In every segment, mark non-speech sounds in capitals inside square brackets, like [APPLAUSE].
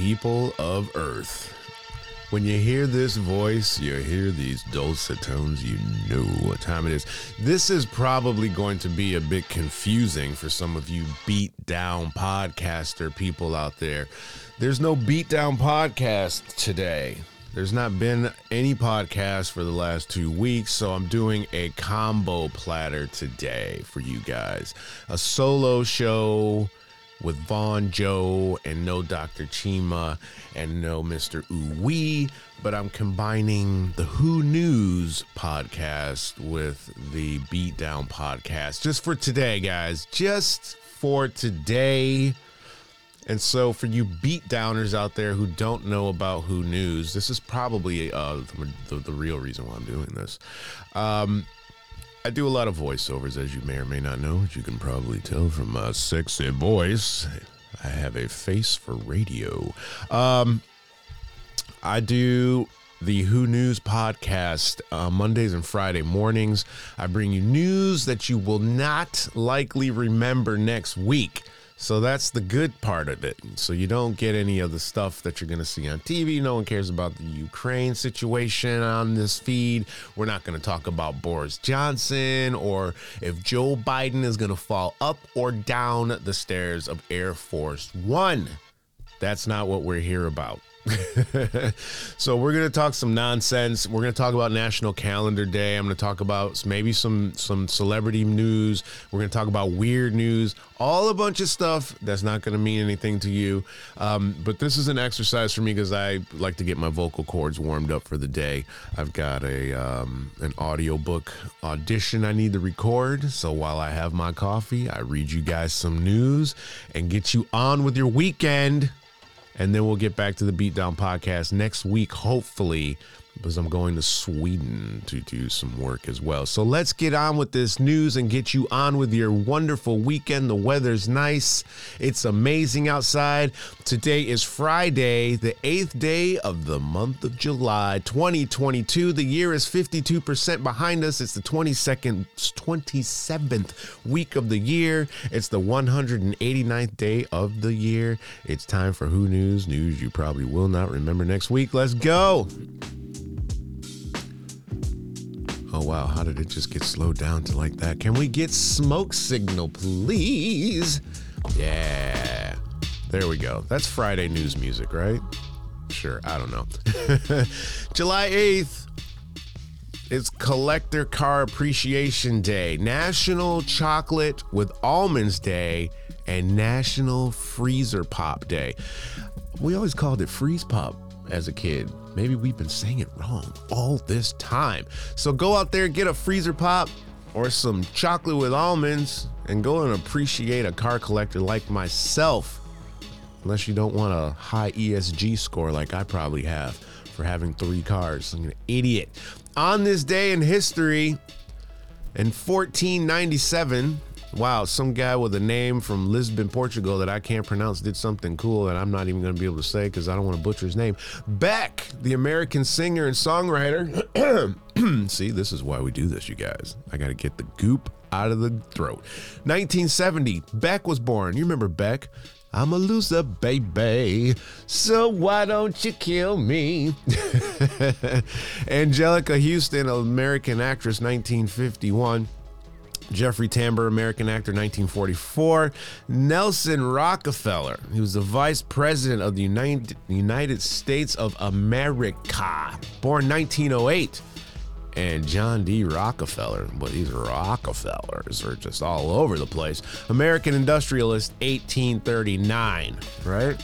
people of Earth. When you hear this voice, you hear these dulcet tones, you know what time it is. This is probably going to be a bit confusing for some of you beat down podcaster people out there. There's no beat down podcast today. There's not been any podcast for the last two weeks, so I'm doing a combo platter today for you guys. A solo show with Vaughn Joe and no Dr. Chima and no Mr. Uwe, but I'm combining the Who News podcast with the Beatdown podcast just for today, guys. Just for today. And so, for you beatdowners out there who don't know about Who News, this is probably uh, the, the, real reason why I'm doing this. Um, I do a lot of voiceovers, as you may or may not know. As you can probably tell from my sexy voice, I have a face for radio. Um, I do the Who News podcast uh, Mondays and Friday mornings. I bring you news that you will not likely remember next week. So that's the good part of it. So you don't get any of the stuff that you're going to see on TV. No one cares about the Ukraine situation on this feed. We're not going to talk about Boris Johnson or if Joe Biden is going to fall up or down the stairs of Air Force One. That's not what we're here about. [LAUGHS] so we're gonna talk some nonsense. We're gonna talk about National Calendar Day. I'm gonna talk about maybe some some celebrity news. We're gonna talk about weird news. All a bunch of stuff that's not gonna mean anything to you. Um, but this is an exercise for me because I like to get my vocal cords warmed up for the day. I've got a um, an audiobook audition I need to record. So while I have my coffee, I read you guys some news and get you on with your weekend and then we'll get back to the Beatdown podcast next week, hopefully, because I'm going to Sweden to do some work as well. So let's get on with this news and get you on with your wonderful weekend. The weather's nice, it's amazing outside. Today is Friday, the eighth day of the month of July 2022. The year is 52% behind us. It's the 22nd, 27th week of the year. It's the 189th day of the year. It's time for Who News, news you probably will not remember next week. Let's go. Oh wow, how did it just get slowed down to like that? Can we get smoke signal, please? Yeah. There we go. That's Friday news music, right? Sure, I don't know. [LAUGHS] July 8th is Collector Car Appreciation Day, National Chocolate with Almonds Day, and National Freezer Pop Day. We always called it Freeze Pop as a kid. Maybe we've been saying it wrong all this time. So go out there, get a freezer pop or some chocolate with almonds, and go and appreciate a car collector like myself. Unless you don't want a high ESG score like I probably have for having three cars. I'm an idiot. On this day in history, in 1497, wow, some guy with a name from Lisbon, Portugal that I can't pronounce did something cool that I'm not even going to be able to say because I don't want to butcher his name. Beck, the American singer and songwriter. [CLEARS THROAT] See, this is why we do this, you guys. I got to get the goop out of the throat. 1970, Beck was born. You remember Beck? I'm a loser, baby. So why don't you kill me? [LAUGHS] Anjelica Huston, American actress, 1951. Jeffrey Tambor, American actor, 1944. Nelson Rockefeller, he was the vice president of the United, United States of America, born 1908. And John D. Rockefeller, but these Rockefellers are just all over the place. American industrialist, 1839, right?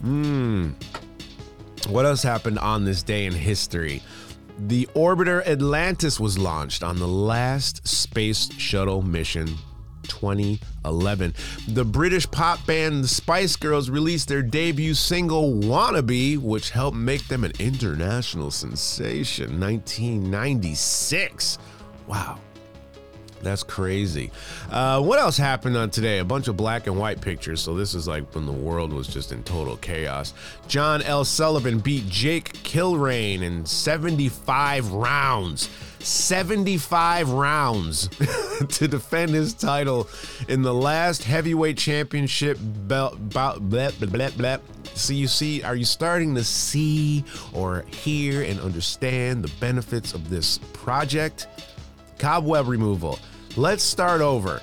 Hmm. What else happened on this day in history? The orbiter Atlantis was launched on the last space shuttle mission 2011. The British pop band the Spice Girls released their debut single Wannabe, which helped make them an international sensation 1996. Wow. That's crazy. Uh, what else happened on today? A bunch of black and white pictures. So this is like when the world was just in total chaos. John L. Sullivan beat Jake Kilrain in 75 rounds. 75 rounds [LAUGHS] to defend his title in the last heavyweight championship belt. Blah, blah, blah, blah, So you see, are you starting to see or hear and understand the benefits of this project? Cobweb removal. Let's start over.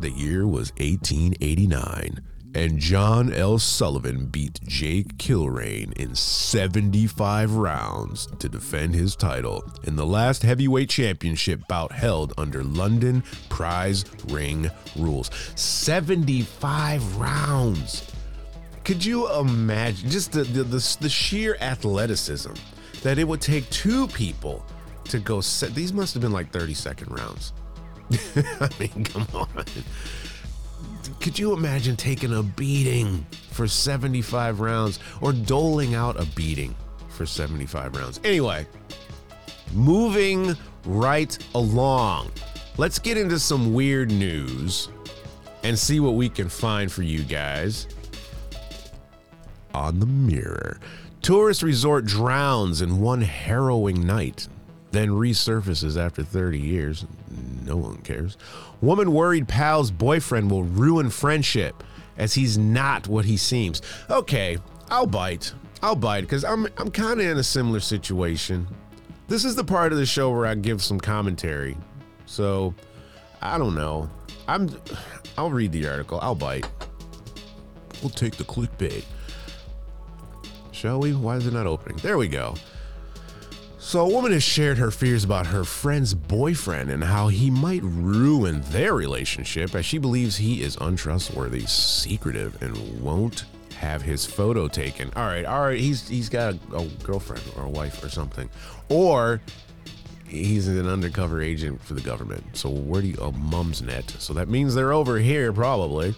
The year was 1889, and John L. Sullivan beat Jake Kilrain in 75 rounds to defend his title in the last heavyweight championship bout held under London prize ring rules. 75 rounds. Could you imagine just the, the, the, the sheer athleticism that it would take two people to go set? These must have been like 30 second rounds. [LAUGHS] I mean, come on. Could you imagine taking a beating for 75 rounds or doling out a beating for 75 rounds? Anyway, moving right along. Let's get into some weird news and see what we can find for you guys on the mirror. Tourist resort drowns in one harrowing night, then resurfaces after 30 years. No one cares. Woman worried pal's boyfriend will ruin friendship as he's not what he seems. Okay, I'll bite. I'll bite because I'm I'm kind of in a similar situation. This is the part of the show where I give some commentary. So, I don't know. I'm I'll read the article. I'll bite. We'll take the clickbait. Shall we? Why is it not opening? There we go. So, a woman has shared her fears about her friend's boyfriend and how he might ruin their relationship as she believes he is untrustworthy, secretive, and won't have his photo taken. All right, all right, he's he's got a, a girlfriend or a wife or something, or he's an undercover agent for the government. So where do you? Oh, Mumsnet. So that means they're over here probably.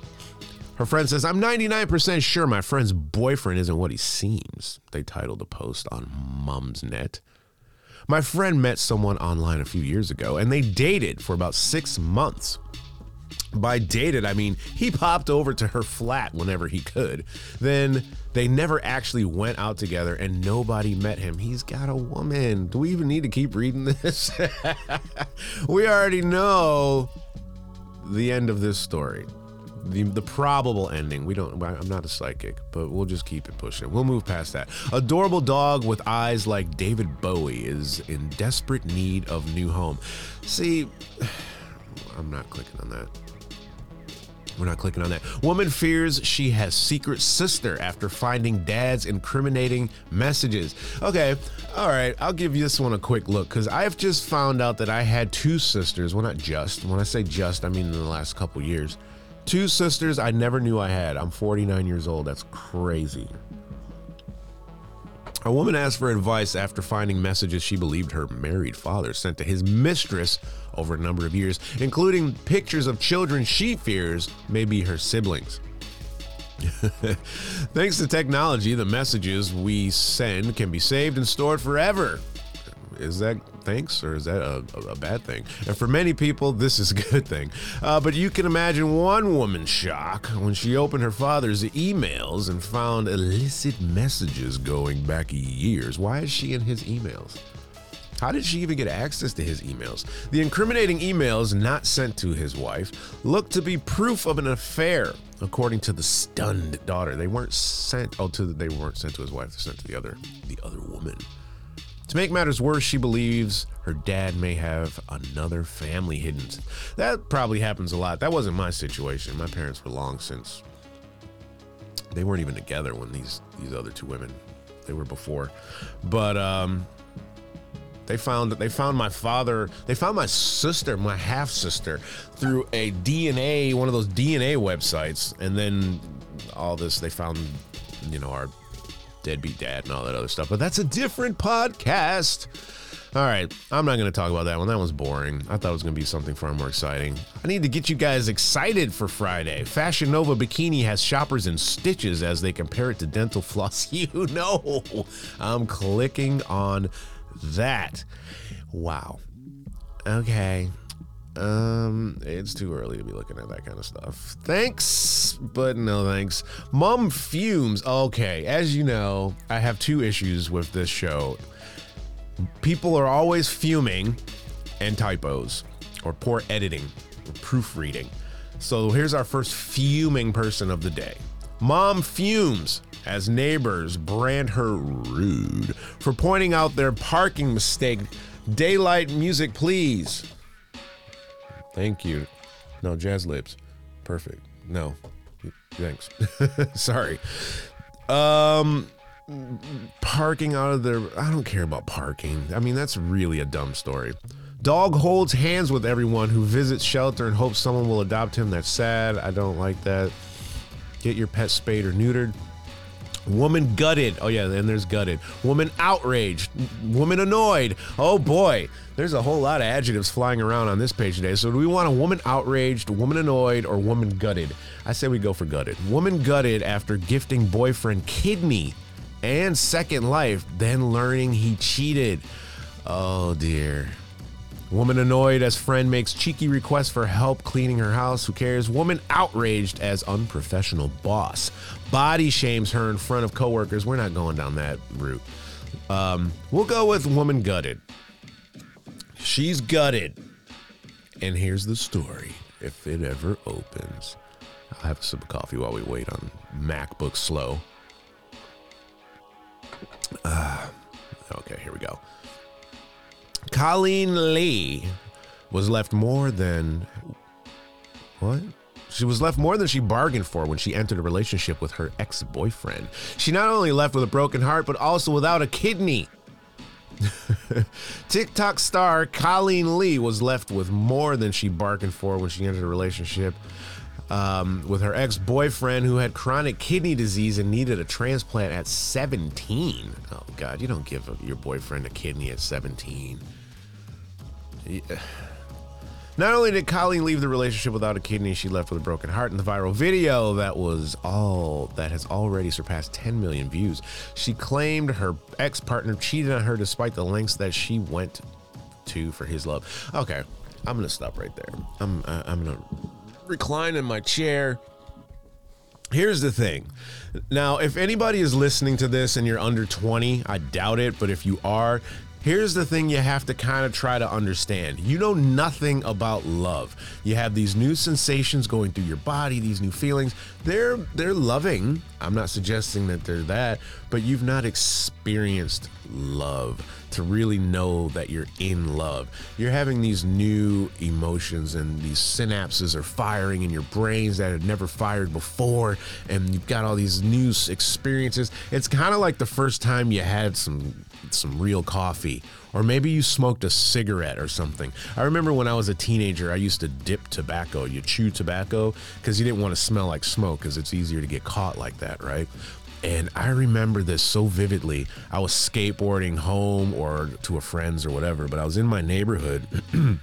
Her friend says, I'm 99% sure my friend's boyfriend isn't what he seems. They titled the post on Mumsnet. My friend met someone online a few years ago and they dated for about six months. By dated, I mean he popped over to her flat whenever he could. Then they never actually went out together and nobody met him. He's got a woman. Do we even need to keep reading this? [LAUGHS] we already know the end of this story the the probable ending. We don't. I'm not a psychic, but we'll just keep it pushing. We'll move past that. Adorable dog with eyes like David Bowie is in desperate need of new home. See, [SIGHS] I'm not clicking on that. We're not clicking on that. Woman fears she has secret sister after finding dad's incriminating messages. Okay, all right, I'll give you this one a quick look because I've just found out that I had two sisters. Well, not just. When I say just, I mean in the last couple years. Two sisters I never knew I had. I'm 49 years old. That's crazy. A woman asked for advice after finding messages she believed her married father sent to his mistress over a number of years, including pictures of children she fears may be her siblings. [LAUGHS] Thanks to technology, the messages we send can be saved and stored forever. Is that thanks or is that a, a, bad thing? And for many people, this is a [LAUGHS] good thing. Uh, but you can imagine one woman's shock when she opened her father's emails and found illicit messages going back years. Why is she in his emails? How did she even get access to his emails? The incriminating emails not sent to his wife looked to be proof of an affair, according to the stunned daughter. They weren't sent. Oh, to the, they weren't sent to his wife. They sent to the other, the other woman. To make matters worse, she believes her dad may have another family hidden. That probably happens a lot. That wasn't my situation. My parents were long since. They weren't even together when these these other two women. They were before, but um, they found they found my father. They found my sister, my half sister, through a DNA, one of those DNA websites, and then all this. They found, you know, our deadbeat dad and all that other stuff. But that's a different podcast. All right, I'm not going to talk about that one. That was boring. I thought it was going to be something far more exciting. I need to get you guys excited for Friday. Fashion Nova Bikini has shoppers in stitches as they compare it to dental floss. [LAUGHS] You know, I'm clicking on that. Wow. Okay. Um, it's too early to be looking at that kind of stuff. Thanks, but no thanks. Mom fumes. Okay, as you know, I have two issues with this show. People are always fuming and typos or poor editing or proofreading. So here's our first fuming person of the day. Mom fumes as neighbors brand her rude for pointing out their parking mistake. Daylight music, please. Thank you. No, jazz lips. Perfect. No. Thanks. [LAUGHS] Sorry. Um parking out of their I don't care about parking. I mean, that's really a dumb story. Dog holds hands with everyone who visits shelter and hopes someone will adopt him. That's sad. I don't like that. Get your pet spayed or neutered. Woman gutted. Oh, yeah, then there's gutted. Woman outraged. Woman annoyed. Oh, boy. There's a whole lot of adjectives flying around on this page today. So, do we want a woman outraged, woman annoyed, or woman gutted? I say we go for gutted. Woman gutted after gifting boyfriend kidney and second life, then learning he cheated. Oh, dear. Woman annoyed as friend makes cheeky request for help cleaning her house. Who cares? Woman outraged as unprofessional boss. Body shames her in front of coworkers. We're not going down that route. Um, we'll go with woman gutted. She's gutted. And here's the story if it ever opens. I'll have a sip of coffee while we wait on MacBook Slow. Uh, okay, here we go. Colleen Lee was left more than what? She was left more than she bargained for when she entered a relationship with her ex boyfriend. She not only left with a broken heart, but also without a kidney. [LAUGHS] TikTok star Colleen Lee was left with more than she bargained for when she entered a relationship um, with her ex boyfriend who had chronic kidney disease and needed a transplant at 17. Oh, God, you don't give your boyfriend a kidney at 17. Uh, not only did Colleen leave the relationship without a kidney, she left with a broken heart. In the viral video that was all that has already surpassed 10 million views, she claimed her ex partner cheated on her despite the lengths that she went to for his love. Okay, I'm gonna stop right there. I'm I'm gonna recline in my chair. Here's the thing. Now, if anybody is listening to this and you're under 20, I doubt it, but if you are, Here's the thing you have to kind of try to understand. You know nothing about love. You have these new sensations going through your body, these new feelings. They're they're loving. I'm not suggesting that they're that, but you've not experienced love to really know that you're in love. You're having these new emotions and these synapses are firing in your brains that had never fired before and you've got all these new experiences. It's kind of like the first time you had some some real coffee or maybe you smoked a cigarette or something. I remember when I was a teenager, I used to dip tobacco. You chew tobacco because you didn't want to smell like smoke because it's easier to get caught like that, right? And I remember this so vividly. I was skateboarding home or to a friend's or whatever, but I was in my neighborhood. [CLEARS THROAT]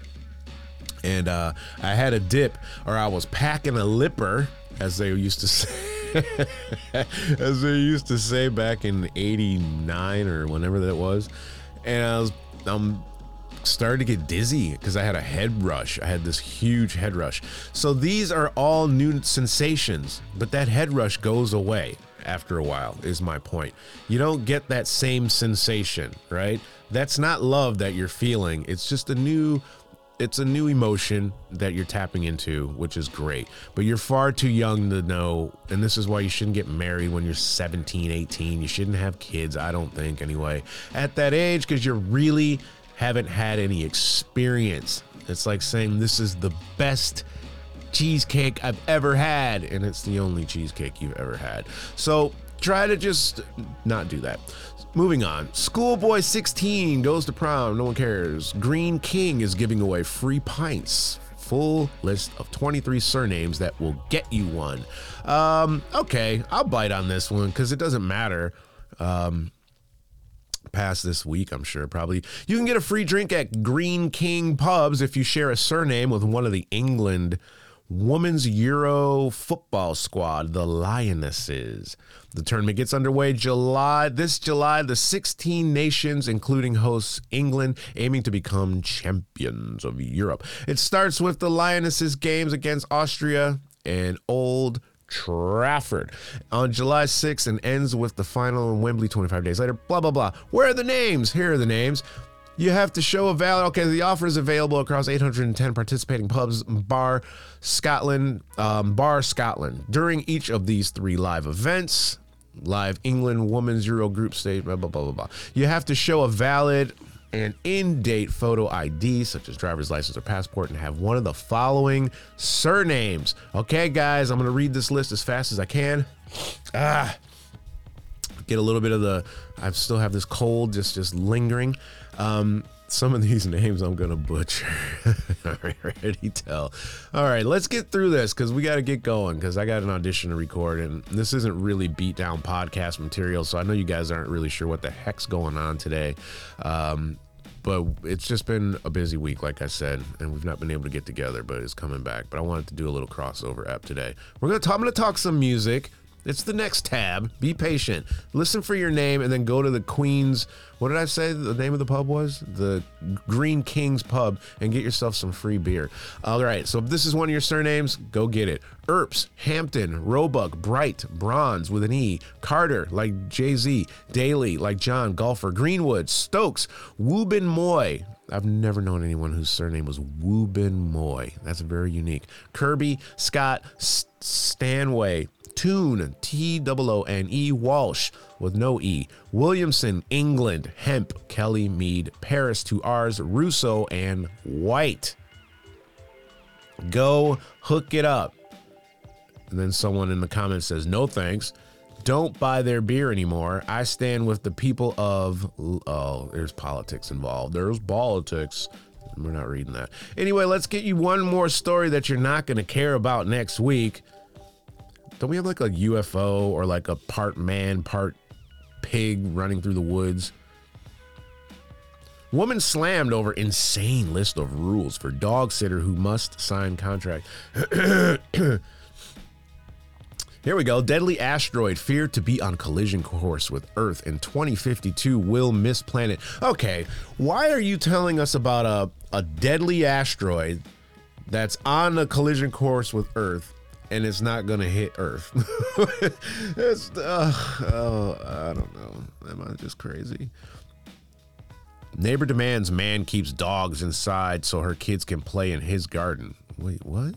and uh, I had a dip, or I was packing a lipper, as they used to [LAUGHS] say, as they used to say back in '89 or whenever that was. And I was, I'm started to get dizzy because I had a head rush. I had this huge head rush. So these are all new sensations, but that head rush goes away after a while, is my point. You don't get that same sensation, right? That's not love that you're feeling. It's just a new it's a new emotion that you're tapping into, which is great. But you're far too young to know, and this is why you shouldn't get married when you're 17, 18. You shouldn't have kids, I don't think, anyway, at that age, because you really haven't had any experience. It's like saying this is the best cheesecake I've ever had, and it's the only cheesecake you've ever had. So try to just not do that. Moving on. Schoolboy 16 goes to prom. No one cares. Greene King is giving away free pints. Full list of 23 surnames that will get you one. Um, okay, I'll bite on this one because it doesn't matter. Um, past this week, I'm sure, probably. You can get a free drink at Greene King Pubs if you share a surname with one of the England Women's Euro football squad, the Lionesses. The tournament gets underway July this July. The 16 nations, including hosts England, aiming to become champions of Europe. It starts with the Lionesses games against Austria and Old Trafford on July 6th and ends with the final in Wembley 25 days later. Blah, blah, blah. Where are the names? Here are the names. You have to show a valid. Okay, the offer is available across 810 participating pubs, bar Scotland, um, bar Scotland. During each of these three live events, live England Women's Euro Group Stage, blah blah blah blah blah. You have to show a valid and in-date photo ID, such as driver's license or passport, and have one of the following surnames. Okay, guys, I'm gonna read this list as fast as I can. Ah, get a little bit of the. I still have this cold, just just lingering. Um, some of these [LAUGHS] names I'm gonna butcher. [LAUGHS] Already tell. All right, let's get through this because we got to get going because I got an audition to record, and this isn't really beat down podcast material, so I know you guys aren't really sure what the heck's going on today. Um, but it's just been a busy week, like I said, and we've not been able to get together. But it's coming back. But I wanted to do a little crossover app today. We're gonna talk. I'm gonna talk some music. It's the next tab. Be patient. Listen for your name and then go to the Queen's. What did I say the name of the pub was? The Greene Kings Pub and get yourself some free beer. All right. So if this is one of your surnames, go get it. Earps, Hampton, Roebuck, Bright, Bronze with an E, Carter, like Jay Z, Daly, like John, Golfer, Greenwood, Stokes, Wubben-Moy. I've never known anyone whose surname was Wubben-Moy. That's very unique. Kirby, Scott, Stanway, Toone, T O O N E, Walsh with no E, Williamson, England, Hemp, Kelly, Mead, Parris, two R's, Russo, and White. Go hook it up. And then someone in the comments says, no thanks. Don't buy their beer anymore. I stand with the people of. Oh, there's politics involved. There's politics. We're not reading that. Anyway, let's get you one more story that you're not going to care about next week. Don't we have like a UFO or like a part man, part pig running through the woods? Woman slammed over insane list of rules for dog sitter who must sign contract. [COUGHS] Here we go. Deadly asteroid feared to be on collision course with Earth in 2052 will miss planet. Okay, why are you telling us about a, a deadly asteroid that's on a collision course with Earth and it's not gonna hit Earth. [LAUGHS] it's, uh, oh, I don't know. Am I just crazy? Neighbor demands man keeps dogs inside so her kids can play in his garden. Wait, what?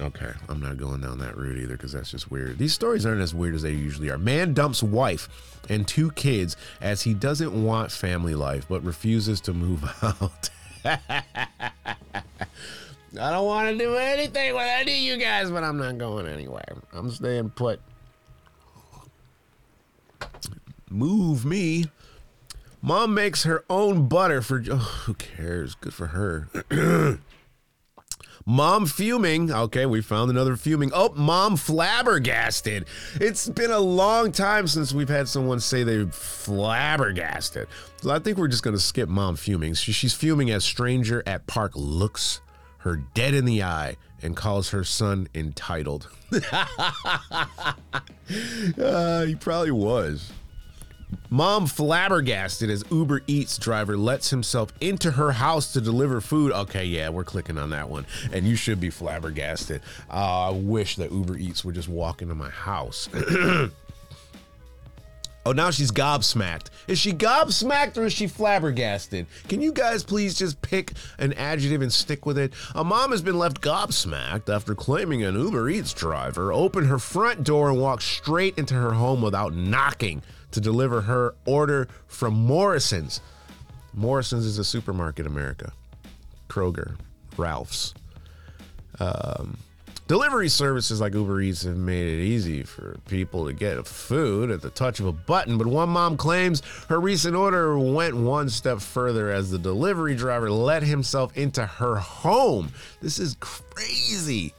Okay, I'm not going down that route either because that's just weird. These stories aren't as weird as they usually are. Man dumps wife and two kids as he doesn't want family life but refuses to move [LAUGHS] out. [LAUGHS] I don't want to do anything with any of you guys, but I'm not going anywhere. I'm staying put. Move me. Mom makes her own butter for. Oh, who cares? Good for her. [CLEARS THROAT] Mom fuming. Okay, we found another fuming. Oh, mom flabbergasted. It's been a long time since we've had someone say they flabbergasted. So I think we're just going to skip mom fuming. She's fuming as stranger at park looks her dead in the eye and calls her son entitled. [LAUGHS] uh, he probably was. Mom flabbergasted as Uber Eats driver lets himself into her house to deliver food. Okay, yeah, we're clicking on that one. And you should be flabbergasted. Uh, I wish that Uber Eats would just walk into my house. [CLEARS THROAT] Oh, now she's gobsmacked. Is she gobsmacked or is she flabbergasted? Can you guys please just pick an adjective and stick with it? A mom has been left gobsmacked after claiming an Uber Eats driver opened her front door and walked straight into her home without knocking to deliver her order from Morrison's. Morrison's is a supermarket in America. Kroger, Ralph's. Um, Delivery services like Uber Eats have made it easy for people to get food at the touch of a button, but one mom claims her recent order went one step further as the delivery driver let himself into her home. This is crazy.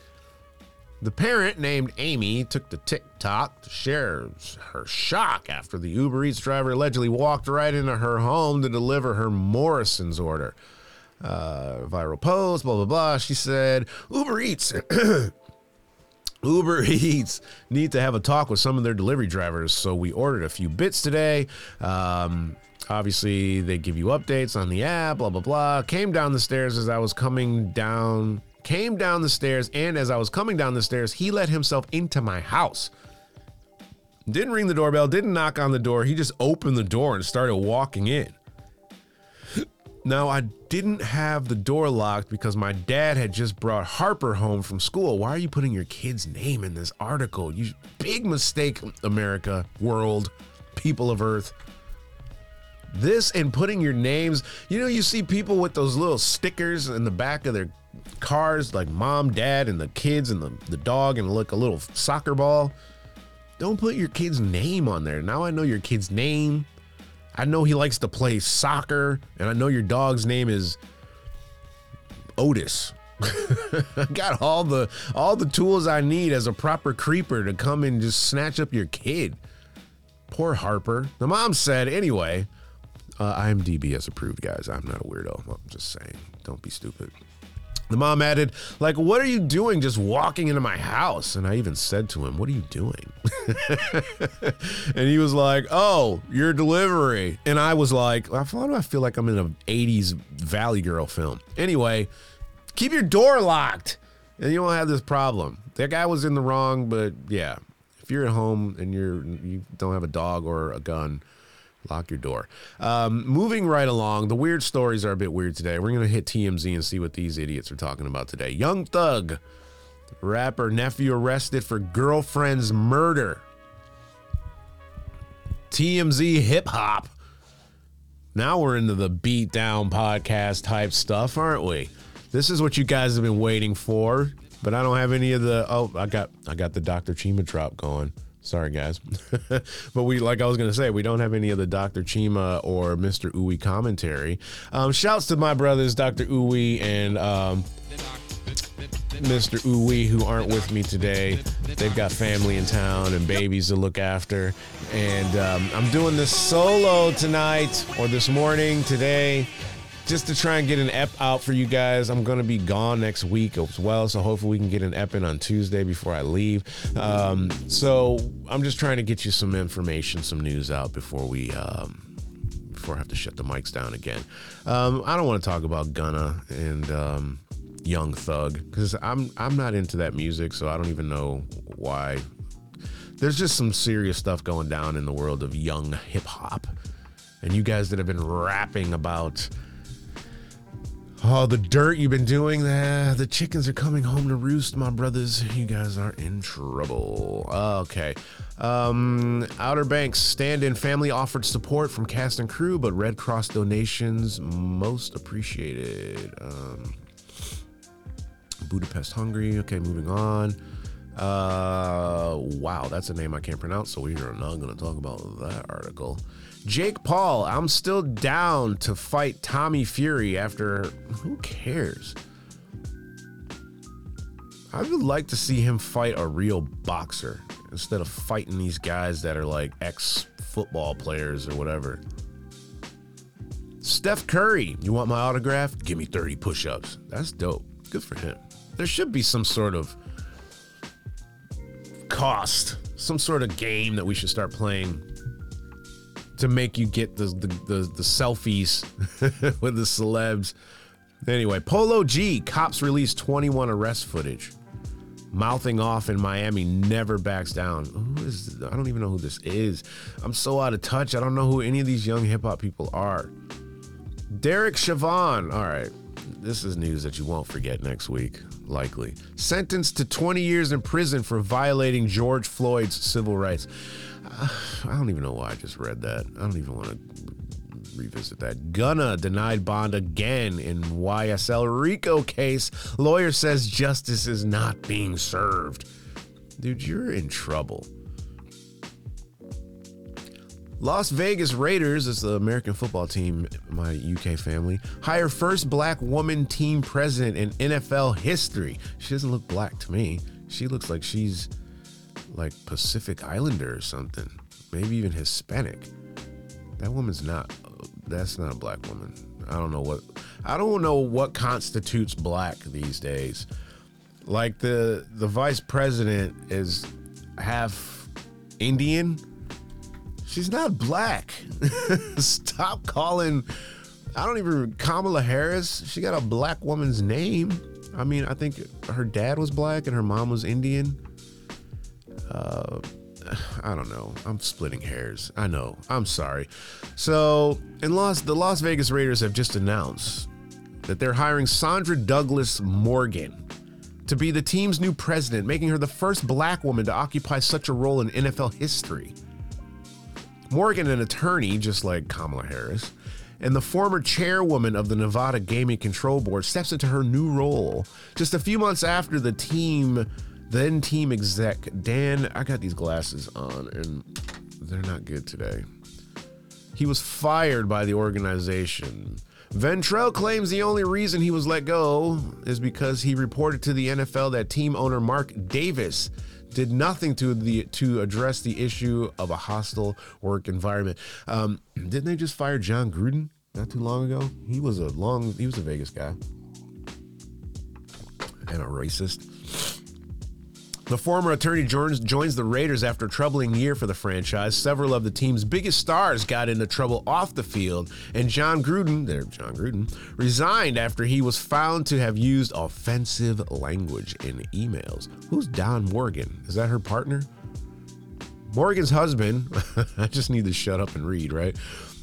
The parent, named Amy, took to TikTok to share her shock after the Uber Eats driver allegedly walked right into her home to deliver her Morrison's order. Uh, viral post, blah, blah, blah. She said, Uber Eats [CLEARS THROAT] Uber [LAUGHS] Eats need to have a talk with some of their delivery drivers. So we ordered a few bits today. Um, obviously, they give you updates on the app, blah, blah, blah. Came down the stairs as I was coming down, came down the stairs, and as I was coming down the stairs, he let himself into my house. Didn't ring the doorbell, didn't knock on the door. He just opened the door and started walking in. Now, I didn't have the door locked because my dad had just brought Harper home from school. Why are you putting your kid's name in this article? You big mistake, America, world, people of Earth. This and putting your names, you know, you see people with those little stickers in the back of their cars, like mom, dad, and the kids and the, the dog, and like a little soccer ball. Don't put your kid's name on there. Now I know your kid's name. I know he likes to play soccer, and I know your dog's name is Otis. [LAUGHS] Got all the all the tools I need as a proper creeper to come and just snatch up your kid. Poor Harper. The mom said, anyway, uh, IMDb has approved, guys. I'm not a weirdo. I'm just saying. Don't be stupid. The mom added, like, what are you doing just walking into my house? And I even said to him, what are you doing? [LAUGHS] and he was like, oh, your delivery. And I was like, why do I feel like I'm in an 80s Valley Girl film? Anyway, keep your door locked and you won't have this problem. That guy was in the wrong, but yeah, if you're at home and you're you don't have a dog or a gun, Lock your door. Um, moving right along, the weird stories are a bit weird today. We're going to hit TMZ and see what these idiots are talking about today. Young Thug, rapper nephew arrested for girlfriend's murder. TMZ hip hop. Now we're into the beat down podcast type stuff, aren't we? This is what you guys have been waiting for, but I don't have any of the. Oh, I got I got the Dr. Chima drop going. Sorry, guys. [LAUGHS] but we, like I was going to say, we don't have any of the Dr. Chima or Mr. Uwe commentary. Um, shouts to my brothers, Dr. Uwe and um, Mr. Uwe, who aren't with me today. They've got family in town and babies to look after. And um, I'm doing this solo tonight or this morning, today just to try and get an ep out for you guys. I'm to be gone next week as well, so hopefully we can get an ep in on Tuesday before I leave. Um, so I'm just trying to get you some information, some news out before we. Um, before I have to shut the mics down again, um, I don't want to talk about Gunna and um, Young Thug because I'm I'm not into that music, so I don't even know why. There's just some serious stuff going down in the world of young hip hop, and you guys that have been rapping about Oh, the dirt you've been doing. there. the chickens are coming home to roost, my brothers. You guys are in trouble. Okay. Um, Outer Banks stand in family offered support from cast and crew, but Red Cross donations most appreciated. Um, Budapest Hungary. Okay, moving on. Uh, wow, that's a name I can't pronounce, so we are not going to talk about that article. Jake Paul, I'm still down to fight Tommy Fury after. Who cares? I would like to see him fight a real boxer instead of fighting these guys that are like ex football players or whatever. Steph Curry, you want my autograph? Give me 30 push ups. That's dope. Good for him. There should be some sort of cost, some sort of game that we should start playing to make you get the the, the, the selfies [LAUGHS] with the celebs. Anyway, Polo G cops released 21 arrest footage. Mouthing off in Miami never backs down. Who is? I don't even know who this is. I'm so out of touch. I don't know who any of these young hip hop people are. Derek Chauvin. All right. This is news that you won't forget next week, likely. Sentenced to 20 years in prison for violating George Floyd's civil rights. I don't even know why I just read that. I don't even want to revisit that. Gunna denied bond again in YSL Rico case. Lawyer says justice is not being served. Dude, you're in trouble. Las Vegas Raiders, is the American football team, my UK family, hire first black woman team president in NFL history. She doesn't look black to me. She looks like she's like Pacific Islander or something, maybe even Hispanic. That woman's not. That's not a black woman. I don't know what. I don't know what constitutes black these days. Like the the vice president is half Indian. She's not black. [LAUGHS] Stop calling. I don't even Kamala Harris. She got a black woman's name. I mean, I think her dad was black and her mom was Indian. Uh, I, don't know. I'm splitting hairs. I know. I'm sorry. So, in Las, the Las Vegas Raiders have just announced that they're hiring Sandra Douglass Morgan to be the team's new president, making her the first black woman to occupy such a role in NFL history. Morgan, an attorney just like Kamala Harris, and the former chairwoman of the Nevada Gaming Control Board steps into her new role just a few months after the team, then team exec Dan, I got these glasses on and they're not good today. He was fired by the organization Ventrelle claims the only reason he was let go is because he reported to the NFL that team owner Mark Davis did nothing to the to address the issue of a hostile work environment. Um, [CLEARS THROAT] didn't they just fire Jon Gruden not too long ago? He was a long he was a Vegas guy and a racist. The former attorney joins, the Raiders after a troubling year for the franchise. Several of the team's biggest stars got into trouble off the field, and Jon Gruden, there, Jon Gruden, resigned after he was found to have used offensive language in emails. Who's Don Morgan? Is that her partner? Morgan's husband, [LAUGHS] I just need to shut up and read, right?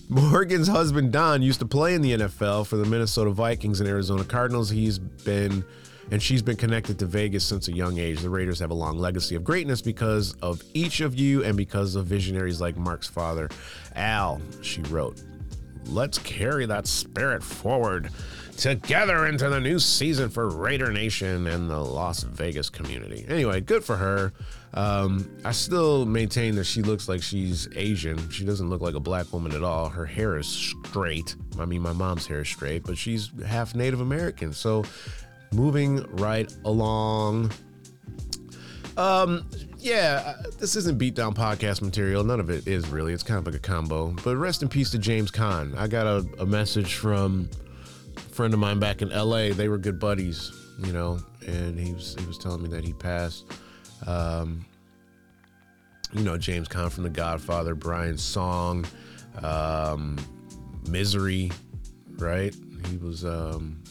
Morgan's husband, Don, used to play in the NFL for the Minnesota Vikings and Arizona Cardinals. He's been and she's been connected to Vegas since a young age. The Raiders have a long legacy of greatness because of each of you and because of visionaries like Mark's father, Al, she wrote. Let's carry that spirit forward together into the new season for Raider Nation and the Las Vegas community. Anyway, good for her. Um, I still maintain that she looks like she's Asian. She doesn't look like a black woman at all. Her hair is straight. I mean, my mom's hair is straight, but she's half Native American. So moving right along. Um, yeah, uh, this isn't beatdown podcast material. None of it is really. It's kind of like a combo. But rest in peace to James Caan. I got a, a message from a friend of mine back in LA. They were good buddies, you know, and he was he was telling me that he passed. Um, you know, James Caan from The Godfather, Brian's song, um, Misery, right? He was um,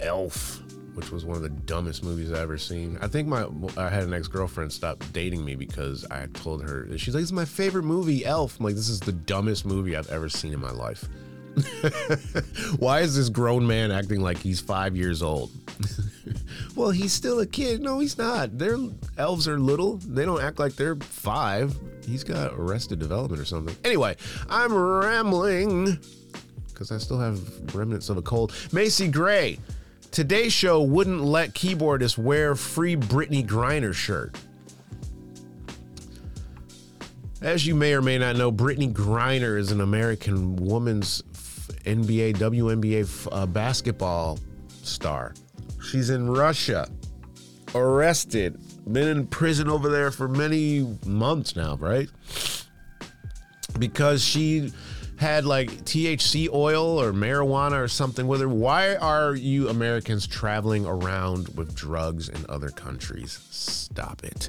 Elf, which was one of the dumbest movies I've ever seen. I think my I had an ex girlfriend stop dating me because I told her she's like, "This is my favorite movie, Elf." I'm like, "This is the dumbest movie I've ever seen in my life." [LAUGHS] Why is this grown man acting like he's five years old? [LAUGHS] well, he's still a kid. No, he's not. Their elves are little. They don't act like they're five. He's got arrested development or something. Anyway, I'm rambling because I still have remnants of a cold. Macy Gray Today's Show wouldn't let keyboardists wear free Brittney Griner shirt. As you may or may not know, Brittney Griner is an American woman's NBA, WNBA uh, basketball star. She's in Russia, arrested, been in prison over there for many months now, right? Because she had like THC oil or marijuana or something with her. Why are you Americans traveling around with drugs in other countries? Stop it.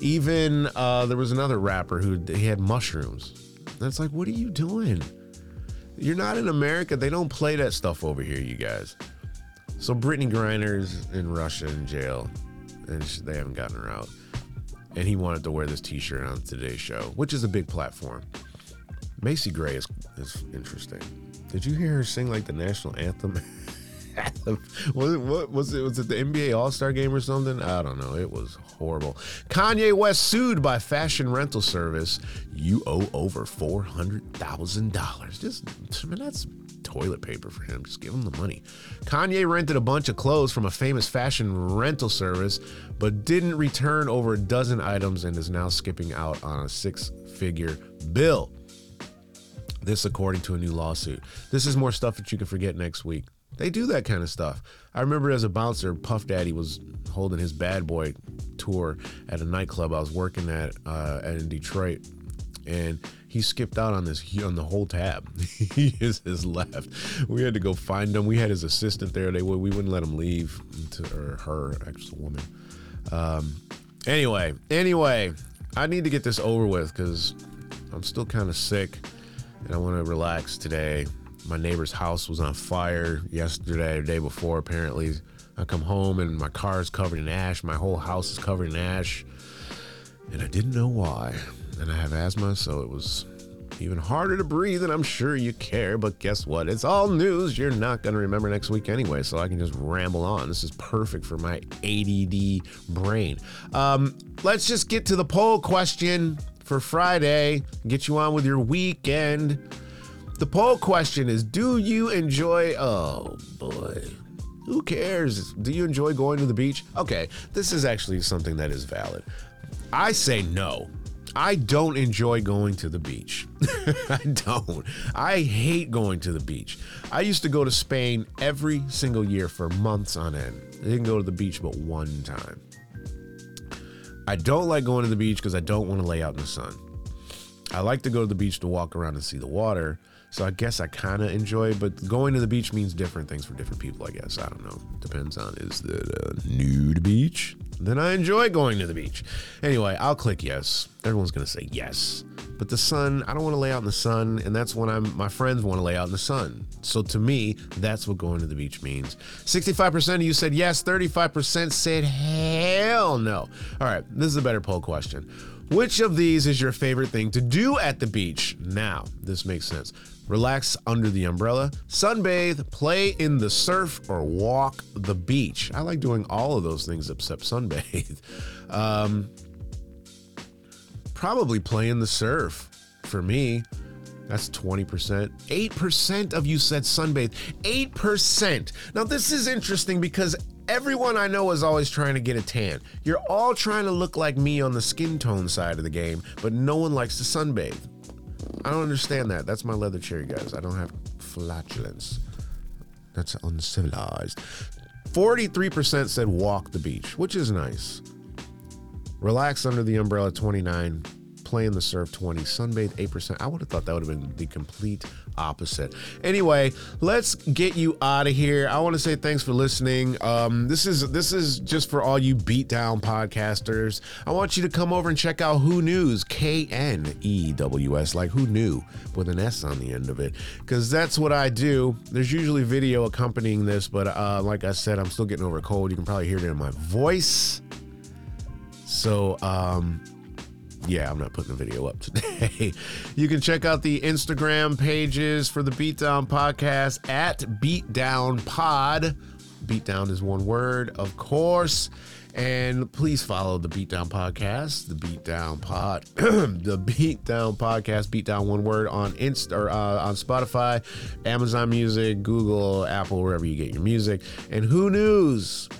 Even uh, there was another rapper who he had mushrooms. That's like, what are you doing? You're not in America. They don't play that stuff over here, you guys. So Brittney Griner's in Russia in jail, and they haven't gotten her out. And he wanted to wear this T-shirt on today's show, which is a big platform. Macy Gray is, is interesting. Did you hear her sing like the national anthem? [LAUGHS] was it what was it was it the NBA All Star game or something? I don't know. It was horrible. Kanye West sued by fashion rental service. You owe over four hundred thousand dollars. Just I mean that's toilet paper for him. Just give him the money. Kanye rented a bunch of clothes from a famous fashion rental service, but didn't return over a dozen items and is now skipping out on a six figure bill. This, according to a new lawsuit. This is more stuff that you can forget next week. They do that kind of stuff. I remember as a bouncer, Puff Daddy was holding his Bad Boy tour at a nightclub I was working at uh, in Detroit, and he skipped out on this on the whole tab. [LAUGHS] he is his left. We had to go find him. We had his assistant there. They we wouldn't let him leave to or her actual woman. Um, anyway, anyway, I need to get this over with because I'm still kind of sick and I want to relax today. My neighbor's house was on fire yesterday, or day before, apparently. I come home and my car is covered in ash. My whole house is covered in ash. And I didn't know why. And I have asthma, so it was even harder to breathe, and I'm sure you care. But guess what? It's all news you're not going to remember next week anyway, so I can just ramble on. This is perfect for my ADD brain. Um, let's just get to the poll question for Friday, get you on with your weekend. The poll question is Do you enjoy, oh boy, who cares? Do you enjoy going to the beach? Okay, this is actually something that is valid. I say no. I don't enjoy going to the beach. [LAUGHS] I don't. I hate going to the beach. I used to go to Spain every single year for months on end. I didn't go to the beach but one time. I don't like going to the beach because I don't want to lay out in the sun. I like to go to the beach to walk around and see the water. So I guess I kind of enjoy but going to the beach means different things for different people, I guess. I don't know. Depends on is it a nude beach? Then I enjoy going to the beach. Anyway, I'll click yes. Everyone's going to say yes. But the sun, I don't want to lay out in the sun, and that's when I'm my friends want to lay out in the sun. So to me, that's what going to the beach means. 65% of you said yes, 35% said hell no. All right, this is a better poll question. Which of these is your favorite thing to do at the beach? Now, this makes sense. Relax under the umbrella, sunbathe, play in the surf, or walk the beach. I like doing all of those things except sunbathe. [LAUGHS] Um, probably play in the surf for me. That's 20%. 8% of you said sunbathe. 8%. Now, this is interesting because everyone I know is always trying to get a tan. You're all trying to look like me on the skin tone side of the game, but no one likes to sunbathe. I don't understand that. That's my leather cherry, guys. I don't have flatulence. That's uncivilized. 43% said walk the beach, which is nice. Relax under the umbrella, 29 play in the surf 20, sunbathe 8%. I would have thought that would have been the complete opposite. Anyway, let's get you out of here. I want to say thanks for listening. Um, this is this is just for all you beatdown podcasters. I want you to come over and check out Who KNews, K N E W S, like who knew with an S on the end of it, because that's what I do. There's usually video accompanying this, but uh, like I said, I'm still getting over a cold. You can probably hear it in my voice. So, um, yeah, I'm not putting a video up today. [LAUGHS] you can check out the Instagram pages for the Beatdown podcast at Beatdown Pod. Beatdown is one word, of course. And please follow the Beatdown Podcast, the Beatdown Pod, [CLEARS THROAT] the Beatdown Podcast, Beatdown one word on Insta or uh, on Spotify, Amazon Music, Google, Apple, wherever you get your music. And who knows?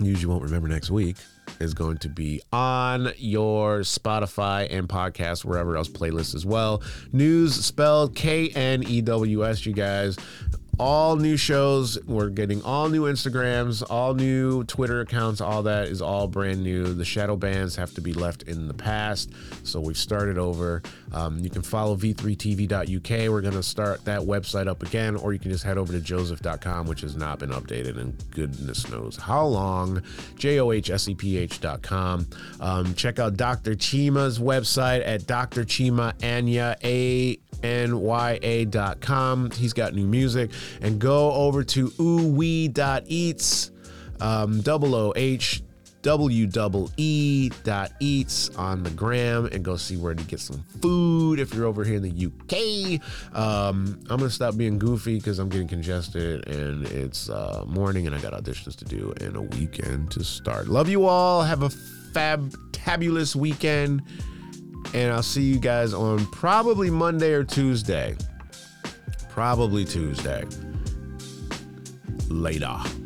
You won't remember next week is going to be on your Spotify and podcast, wherever else playlists as well. News spelled K N E W S, you guys all new shows. We're getting all new Instagrams, all new Twitter accounts. All that is all brand new. The shadow bands have to be left in the past. So we've started over. Um, you can follow v3tv.uk. We're going to start that website up again, or you can just head over to johseph.com, which has not been updated in goodness knows how long. J O H S E P H.com. Um, check out Dr. Chima's website at Dr. Chima Anya, A nya.com. He's got new music. And go over to oohwee.eats, um, double O H eats on the gram and go see where to get some food if you're over here in the UK. Um, I'm gonna stop being goofy because I'm getting congested and it's uh, morning and I got auditions to do and a weekend to start. Love you all. Have a fab tabulous weekend and I'll see you guys on probably Monday or Tuesday. Probably Tuesday. Later.